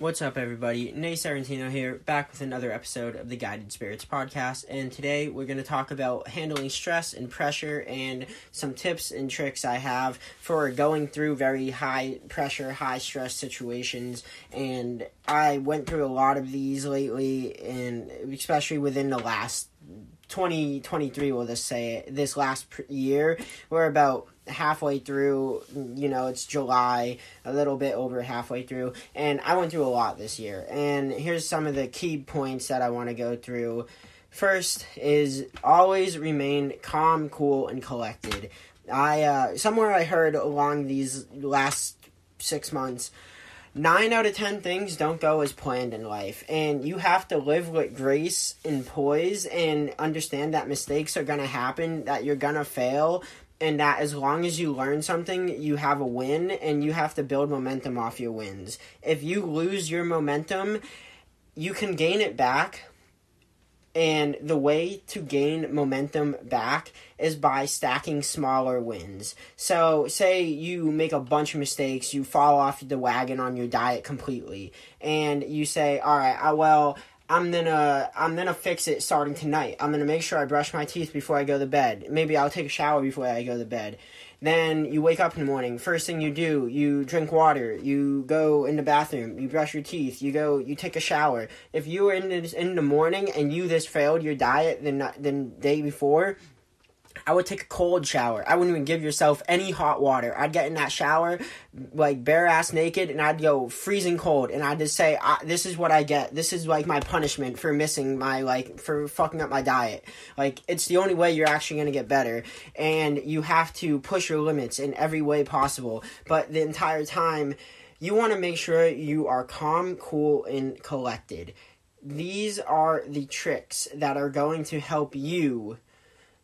What's up, everybody? Nate Serrentino here, back with another episode of the Guided Spirits podcast. And today we're going to talk about handling stress and pressure and some tips and tricks I have for going through very high pressure, high stress situations. And I went through a lot of these lately, and especially within the last 2023, we'll just say it this last year. We're about halfway through. You know, it's July, a little bit over halfway through, and I went through a lot this year. And here's some of the key points that I want to go through. First is always remain calm, cool, and collected. I uh, somewhere I heard along these last six months nine out of ten things don't go as planned in life and you have to live with grace and poise and understand that mistakes are going to happen that you're going to fail and that as long as you learn something, you have a win and you have to build momentum off your wins. If you lose your momentum, you can gain it back. And the way to gain momentum back is by stacking smaller wins. So, say you make a bunch of mistakes, you fall off the wagon on your diet completely, and you say, All right, I, well, I'm gonna I'm gonna fix it starting tonight. I'm gonna make sure I brush my teeth before I go to bed. Maybe I'll take a shower before I go to bed. Then you wake up in the morning. First thing you do, you drink water. You go in the bathroom. You brush your teeth. You go. You take a shower. If you were in the, in the morning and you this failed your diet the the day before, I would take a cold shower. I wouldn't even give yourself any hot water. I'd get in that shower, like bare ass naked, and I'd go freezing cold. And I'd just say, "This is what I get. This is like my punishment for missing my like for fucking up my diet. Like it's the only way you're actually gonna get better. And you have to push your limits in every way possible. But the entire time, you want to make sure you are calm, cool, and collected. These are the tricks that are going to help you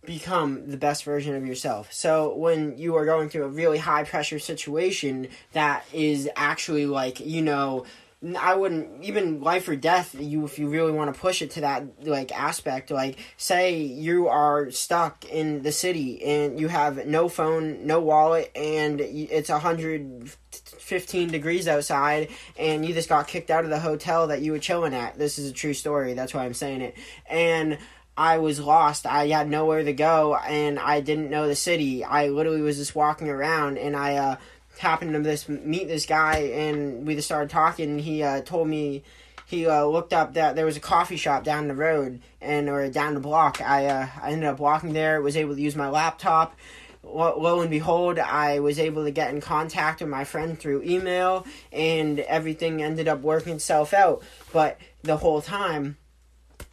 become the best version of yourself. So when you are going through a really high pressure situation that is actually like, you know, I wouldn't even life or death you if you really want to push it to that like aspect like say you are stuck in the city and you have no phone no wallet and it's a 115 degrees outside and you just got kicked out of the hotel that you were chilling at. This is a true story. That's why I'm saying it. And I was lost. I had nowhere to go, and I didn't know the city. I literally was just walking around, and I uh, happened to this meet this guy, and we just started talking. He uh, told me he uh, looked up that there was a coffee shop down the road, and or down the block. I uh, I ended up walking there. Was able to use my laptop. Lo, lo and behold, I was able to get in contact with my friend through email, and everything ended up working itself out. But the whole time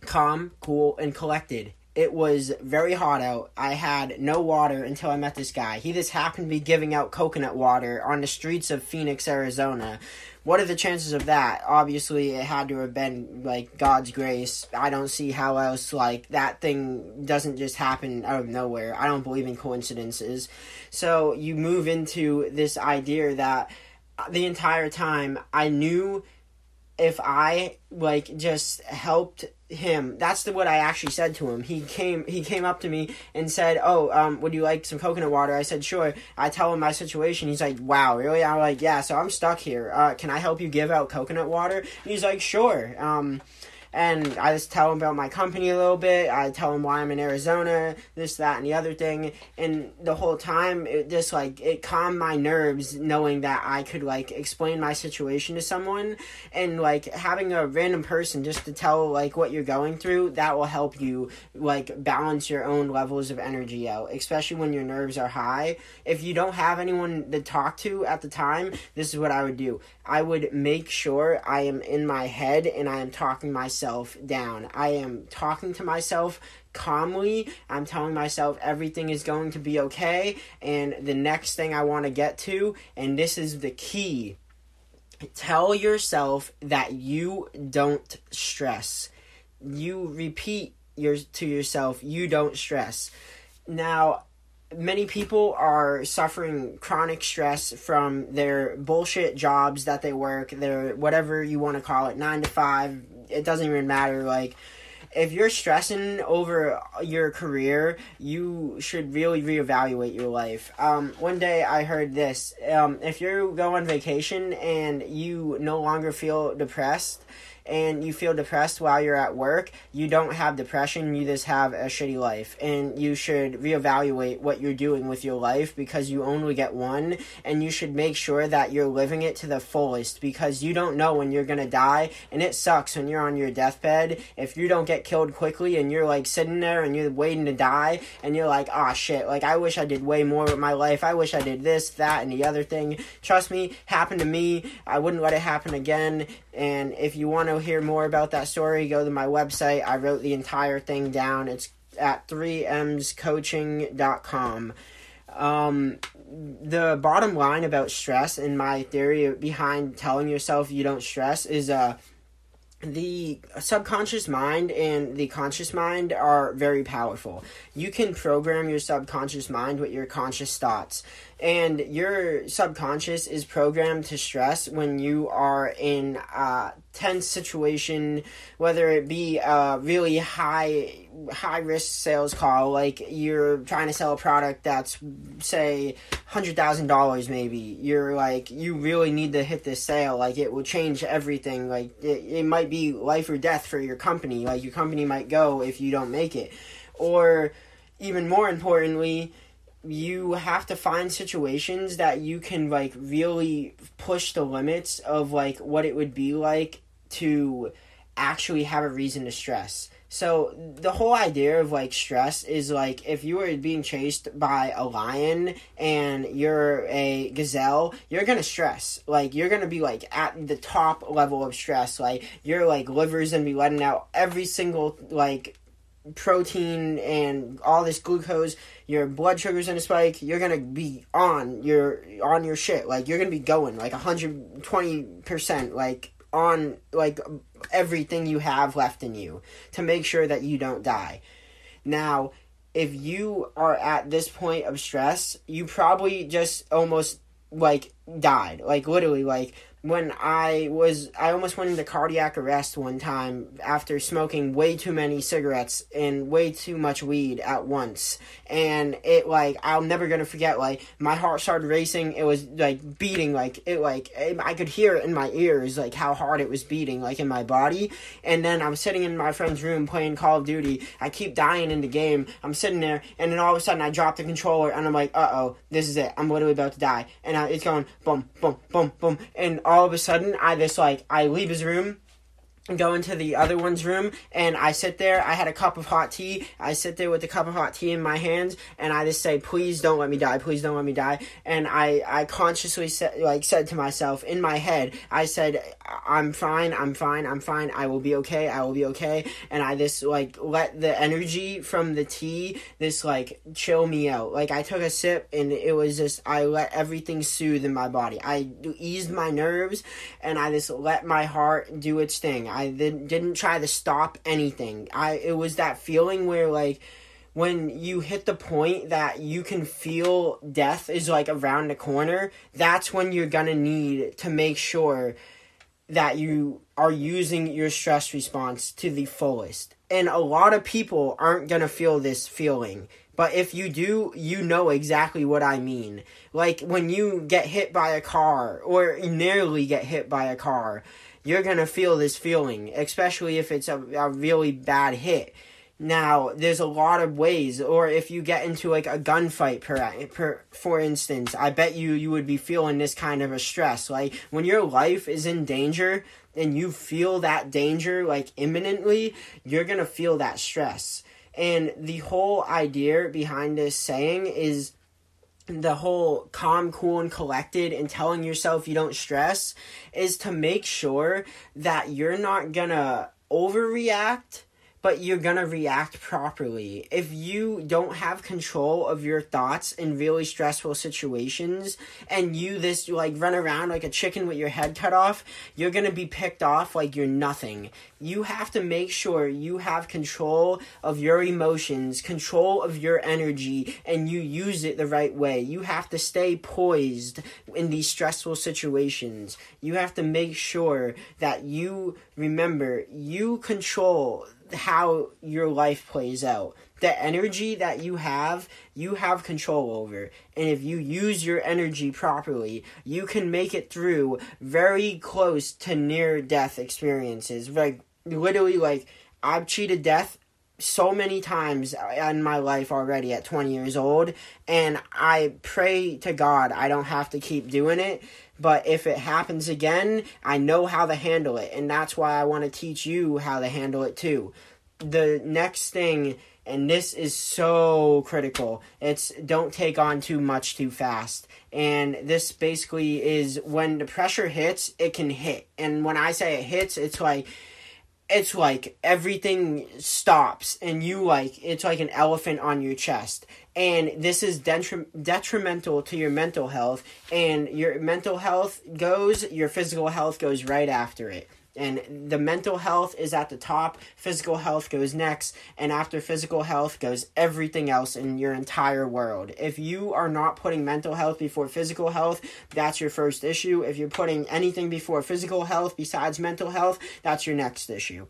calm, cool, and collected. It was very hot out. I had no water until I met this guy. He just happened to be giving out coconut water on the streets of Phoenix, Arizona. What are the chances of that? Obviously, it had to have been like God's grace. I don't see how else like that thing doesn't just happen out of nowhere. I don't believe in coincidences. So you move into this idea that the entire time I knew if I like just helped him. That's the what i actually said to him. He came he came up to me and said oh um would you like some coconut water? I said sure. I tell him my situation. He's like wow really? I'm like yeah so i'm stuck here. Uh can i help you give out coconut water? And he's like sure. Um and I just tell him about my company a little bit. I tell him why I'm in Arizona, this, that, and the other thing. And the whole time, it just like it calmed my nerves knowing that I could like explain my situation to someone, and like having a random person just to tell like what you're going through. That will help you like balance your own levels of energy out, especially when your nerves are high. If you don't have anyone to talk to at the time, this is what I would do. I would make sure I am in my head and I am talking myself down. I am talking to myself calmly. I'm telling myself everything is going to be okay. And the next thing I want to get to, and this is the key tell yourself that you don't stress. You repeat your to yourself, you don't stress. Now, many people are suffering chronic stress from their bullshit jobs that they work, their whatever you want to call it, nine to five. It doesn't even matter. Like, if you're stressing over your career, you should really reevaluate your life. Um, one day I heard this: um, if you go on vacation and you no longer feel depressed, and you feel depressed while you're at work, you don't have depression, you just have a shitty life. And you should reevaluate what you're doing with your life because you only get one, and you should make sure that you're living it to the fullest because you don't know when you're gonna die, and it sucks when you're on your deathbed. If you don't get killed quickly and you're like sitting there and you're waiting to die, and you're like, ah, oh, shit, like I wish I did way more with my life, I wish I did this, that, and the other thing. Trust me, happened to me, I wouldn't let it happen again. And if you want to hear more about that story, go to my website. I wrote the entire thing down. It's at 3mscoaching.com. Um, the bottom line about stress and my theory behind telling yourself you don't stress is uh the subconscious mind and the conscious mind are very powerful. You can program your subconscious mind with your conscious thoughts and your subconscious is programmed to stress when you are in a tense situation whether it be a really high high risk sales call like you're trying to sell a product that's say $100000 maybe. You're like you really need to hit this sale. Like it will change everything. Like it, it might be life or death for your company. Like your company might go if you don't make it. Or even more importantly you have to find situations that you can like really push the limits of like what it would be like to actually have a reason to stress. So the whole idea of like stress is like if you were being chased by a lion and you're a gazelle, you're gonna stress. Like you're gonna be like at the top level of stress. Like your like liver's gonna be letting out every single like protein and all this glucose, your blood sugar's gonna spike, you're gonna be on your on your shit. Like you're gonna be going like 120% like on like everything you have left in you to make sure that you don't die. Now, if you are at this point of stress, you probably just almost like died. Like literally like when I was I almost went into cardiac arrest one time after smoking way too many cigarettes and way too much weed at once. And it like I'm never gonna forget like my heart started racing. It was like beating like it like I could hear it in my ears like how hard it was beating like in my body. And then I'm sitting in my friend's room playing Call of Duty. I keep dying in the game. I'm sitting there and then all of a sudden I drop the controller and I'm like, uh oh, this is it. I'm literally about to die. And I, it's going boom, boom, boom, boom, and all of a sudden I just like I leave his room go into the other one's room and I sit there. I had a cup of hot tea. I sit there with a cup of hot tea in my hands and I just say, "Please don't let me die. Please don't let me die." And I I consciously said like said to myself in my head, I said, "I'm fine. I'm fine. I'm fine. I will be okay. I will be okay." And I just like let the energy from the tea this like chill me out. Like I took a sip and it was just I let everything soothe in my body. I eased my nerves and I just let my heart do its thing. I didn't didn't try to stop anything. I it was that feeling where like when you hit the point that you can feel death is like around the corner, that's when you're gonna need to make sure that you are using your stress response to the fullest. And a lot of people aren't gonna feel this feeling. But if you do, you know exactly what I mean. Like when you get hit by a car or nearly get hit by a car, you're gonna feel this feeling, especially if it's a, a really bad hit. Now, there's a lot of ways, or if you get into like a gunfight, per, per for instance, I bet you you would be feeling this kind of a stress. Like when your life is in danger and you feel that danger like imminently, you're gonna feel that stress. And the whole idea behind this saying is the whole calm, cool, and collected and telling yourself you don't stress is to make sure that you're not gonna overreact but you're gonna react properly. If you don't have control of your thoughts in really stressful situations and you this like run around like a chicken with your head cut off, you're gonna be picked off like you're nothing. You have to make sure you have control of your emotions, control of your energy, and you use it the right way. You have to stay poised in these stressful situations. You have to make sure that you remember you control how your life plays out. The energy that you have, you have control over. And if you use your energy properly, you can make it through very close to near death experiences. Like, literally, like, I've cheated death so many times in my life already at 20 years old and I pray to God I don't have to keep doing it but if it happens again I know how to handle it. And that's why I want to teach you how to handle it too. The next thing and this is so critical it's don't take on too much too fast. And this basically is when the pressure hits it can hit. And when I say it hits it's like it's like everything stops and you like it's like an elephant on your chest. And this is detri- detrimental to your mental health. And your mental health goes your physical health goes right after it and the mental health is at the top physical health goes next and after physical health goes everything else in your entire world if you are not putting mental health before physical health that's your first issue if you're putting anything before physical health besides mental health that's your next issue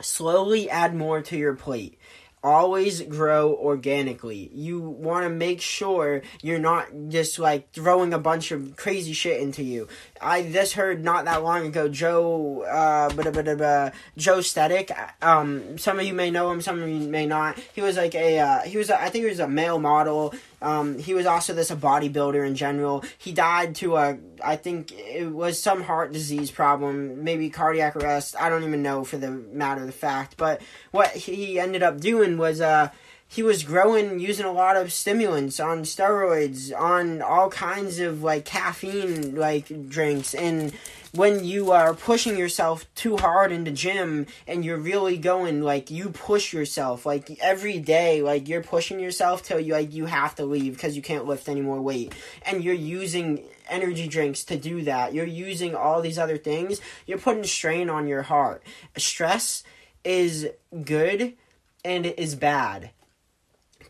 slowly add more to your plate always grow organically. You want to make sure you're not just like throwing a bunch of crazy shit into you. I just heard not that long ago Joe uh but but Joesthetics. Um some of you may know him, some of you may not. He was like a uh, he was a, I think he was a male model. Um he was also this a bodybuilder in general. He died to a I think it was some heart disease problem, maybe cardiac arrest. I don't even know for the matter of the fact, but what he ended up doing was uh he was growing using a lot of stimulants on steroids on all kinds of like caffeine like drinks. And when you are pushing yourself too hard in the gym and you're really going like you push yourself like every day like you're pushing yourself till you like you have to leave because you can't lift any more weight. And you're using energy drinks to do that. You're using all these other things. You're putting strain on your heart. Stress is good and it is bad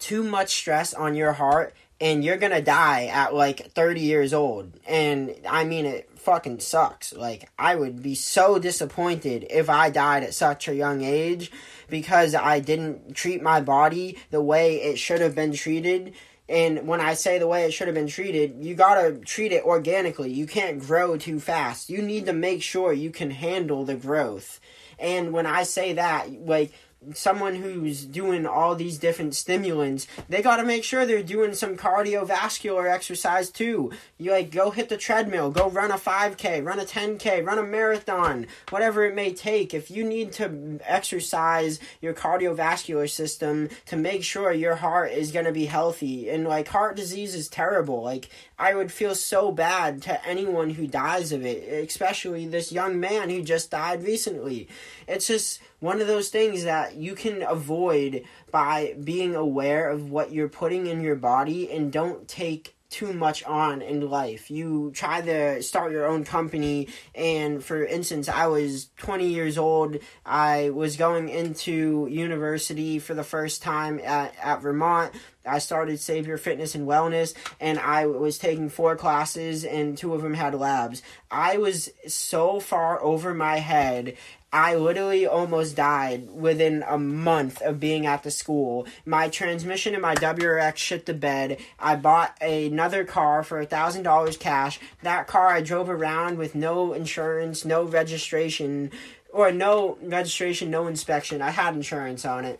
too much stress on your heart and you're gonna die at like 30 years old. And I mean, it fucking sucks. Like, I would be so disappointed if I died at such a young age because I didn't treat my body the way it should have been treated. And when I say the way it should have been treated, you gotta treat it organically. You can't grow too fast. You need to make sure you can handle the growth. And when I say that, like, someone who's doing all these different stimulants, they got to make sure they're doing some cardiovascular exercise too. You like go hit the treadmill, go run a 5K, run a 10K, run a marathon, whatever it may take. If you need to exercise your cardiovascular system to make sure your heart is going to be healthy and like heart disease is terrible. Like I would feel so bad to anyone who dies of it, especially this young man who just died recently. It's just one of those things that you can avoid by being aware of what you're putting in your body and don't take too much on in life. You try to start your own company, and for instance, I was 20 years old. I was going into university for the first time at, at Vermont. I started Savior Fitness and Wellness, and I was taking four classes, and two of them had labs. I was so far over my head I literally almost died within a month of being at the school. My transmission and my WRX shit the bed. I bought another car for a thousand dollars cash. That car I drove around with no insurance, no registration, or no registration, no inspection. I had insurance on it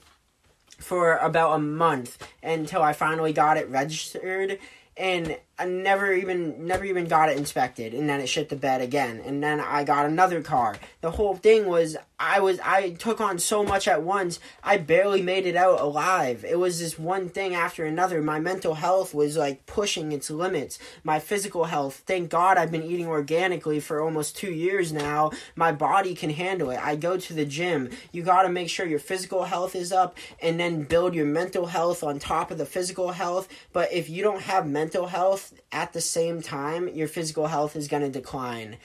for about a month until I finally got it registered. And I never even never even got it inspected and then it shit the bed again and then I got another car. The whole thing was I was I took on so much at once I barely made it out alive. It was this one thing after another. My mental health was like pushing its limits. My physical health, thank God I've been eating organically for almost 2 years now. My body can handle it. I go to the gym. You got to make sure your physical health is up and then build your mental health on top of the physical health. But if you don't have mental health at the same time, your physical health is going to decline.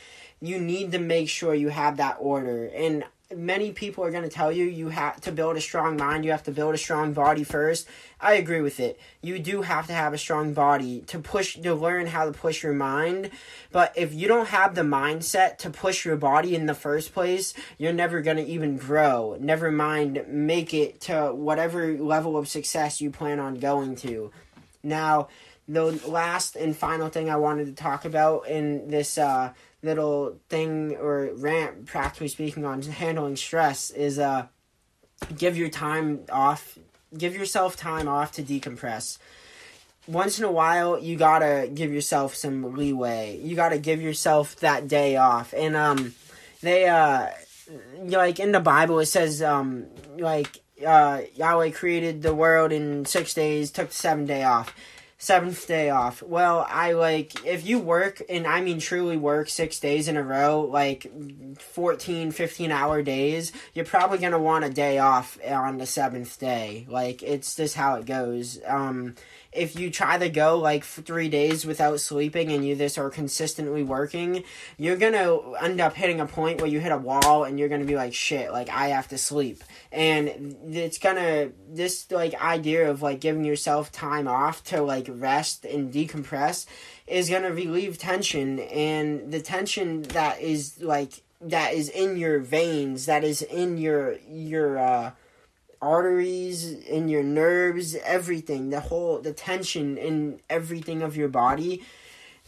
You need to make sure you have that order. And many people are going to tell you you have to build a strong mind, you have to build a strong body first. I agree with it. You do have to have a strong body to push to learn how to push your mind. But if you don't have the mindset to push your body in the first place, you're never going to even grow. Never mind make it to whatever level of success you plan on going to. Now, the last and final thing I wanted to talk about in this uh, little thing or rant, practically speaking, on handling stress is uh, give your time off, give yourself time off to decompress. Once in a while, you gotta give yourself some leeway. You gotta give yourself that day off. And um, they uh, like in the Bible, it says um, like uh, Yahweh created the world in six days, took the seventh day off seventh day off. Well, I like if you work and I mean truly work 6 days in a row, like 14, 15 hour days, you're probably going to want a day off on the 7th day. Like it's just how it goes. Um if you try to go like three days without sleeping and you this are consistently working, you're gonna end up hitting a point where you hit a wall and you're gonna be like, shit, like I have to sleep. And it's gonna, this like idea of like giving yourself time off to like rest and decompress is gonna relieve tension and the tension that is like, that is in your veins, that is in your, your, uh, arteries in your nerves everything the whole the tension in everything of your body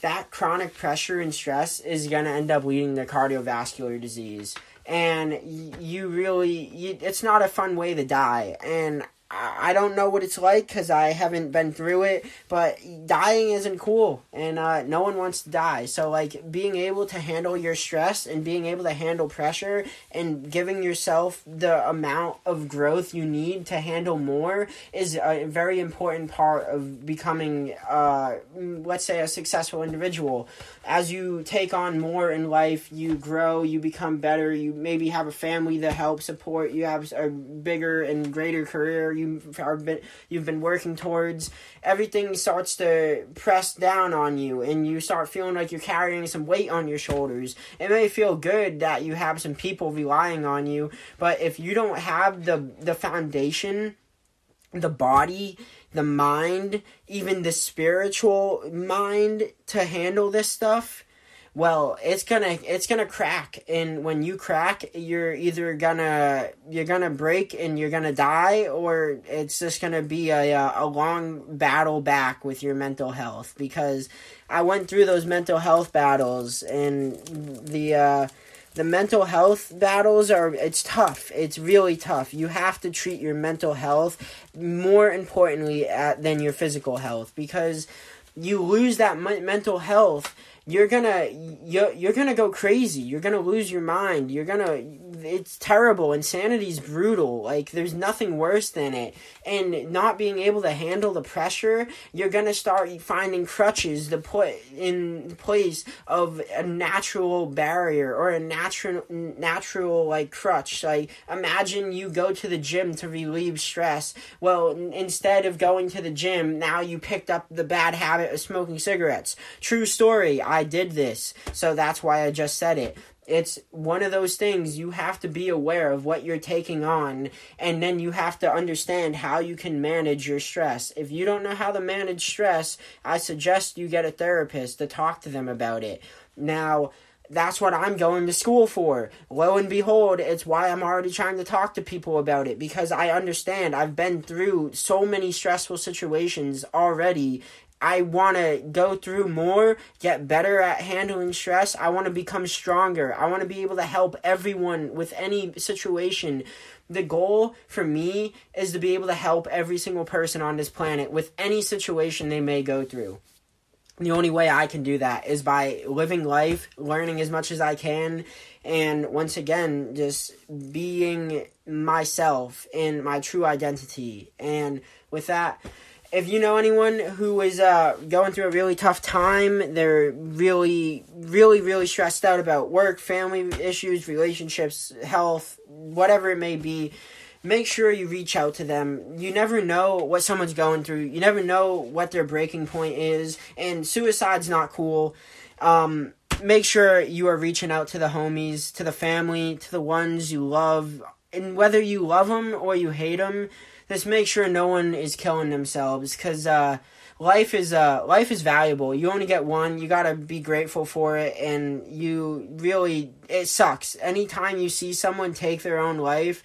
that chronic pressure and stress is going to end up leading to cardiovascular disease. And you really you, it's not a fun way to die. And I don't know what it's like because I haven't been through it, but dying isn't cool, and uh, no one wants to die. So, like, being able to handle your stress and being able to handle pressure and giving yourself the amount of growth you need to handle more is a very important part of becoming, uh, let's say, a successful individual. As you take on more in life, you grow, you become better, you maybe have a family that helps support, you have a bigger and greater career you are been you've been working towards, everything starts to press down on you, and you start feeling like you're carrying some weight on your shoulders. It may feel good that you have some people relying on you, but if you don't have the the foundation, the body, the mind, even the spiritual mind to handle this stuff well it's gonna it's gonna crack and when you crack you're either gonna you're gonna break and you're gonna die or it's just gonna be a, a long battle back with your mental health because i went through those mental health battles and the uh the mental health battles are it's tough. It's really tough. You have to treat your mental health more importantly at, than your physical health because you lose that mental health you're gonna you're, you're gonna go crazy. You're gonna lose your mind. You're gonna it's terrible. Insanity's brutal. Like there's nothing worse than it. And not being able to handle the pressure you're gonna start finding crutches to put in place of a natural barrier or a natural natural like crutch. Like imagine you go to the gym to relieve stress. Well instead of going to the gym now you picked up the bad habit of smoking cigarettes. True story. I did this, so that's why I just said it. It's one of those things you have to be aware of what you're taking on, and then you have to understand how you can manage your stress. If you don't know how to manage stress, I suggest you get a therapist to talk to them about it. Now, that's what I'm going to school for. Lo and behold, it's why I'm already trying to talk to people about it because I understand I've been through so many stressful situations already I want to go through more, get better at handling stress. I want to become stronger. I want to be able to help everyone with any situation. The goal for me is to be able to help every single person on this planet with any situation they may go through. The only way I can do that is by living life, learning as much as I can, and once again, just being myself in my true identity. And with that, if you know anyone who is uh, going through a really tough time, they're really, really, really stressed out about work, family issues, relationships, health, whatever it may be, make sure you reach out to them. You never know what someone's going through. You never know what their breaking point is, and suicide's not cool. Um, make sure you are reaching out to the homies, to the family, to the ones you love, and whether you love them or you hate them, just make sure no one is killing themselves because uh, life is uh, life is valuable. You only get one. You gotta be grateful for it, and you really it sucks anytime you see someone take their own life.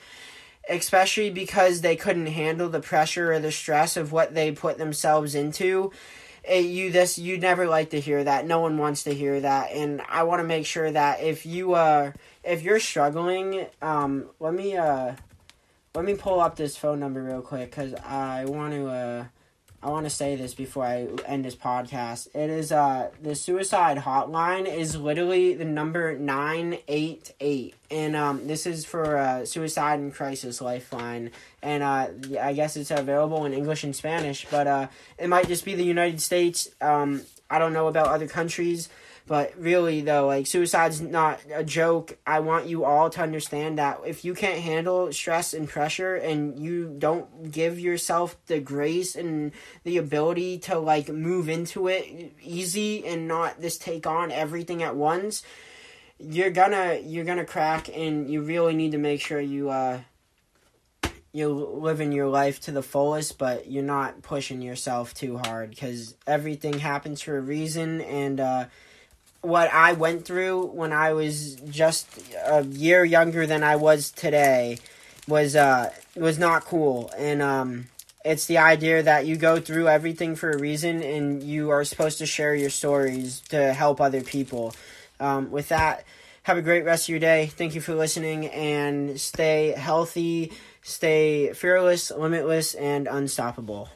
Especially because they couldn't handle the pressure or the stress of what they put themselves into it, you this you never like to hear that. No one wants to hear that, and I want to make sure that if you uh if you're struggling, um, let me uh let me pull up this phone number real quick because I want to uh I want to say this before I end this podcast. It is uh the suicide hotline is literally the number 988 and um this is for uh suicide and crisis lifeline and uh I guess it's available in English and Spanish, but uh it might just be the United States. Um I don't know about other countries. But really, though, like suicide's not a joke. I want you all to understand that if you can't handle stress and pressure and you don't give yourself the grace and the ability to like move into it easy and not just take on everything at once, you're gonna you're gonna crack and you really need to make sure you uh you're living your life to the fullest, but you're not pushing yourself too hard because everything happens for a reason and uh what I went through when I was just a year younger than I was today was uh was not cool and um it's the idea that you go through everything for a reason and you are supposed to share your stories to help other people. Um, with that, have a great rest of your day. Thank you for listening and stay healthy, stay fearless, limitless, and unstoppable.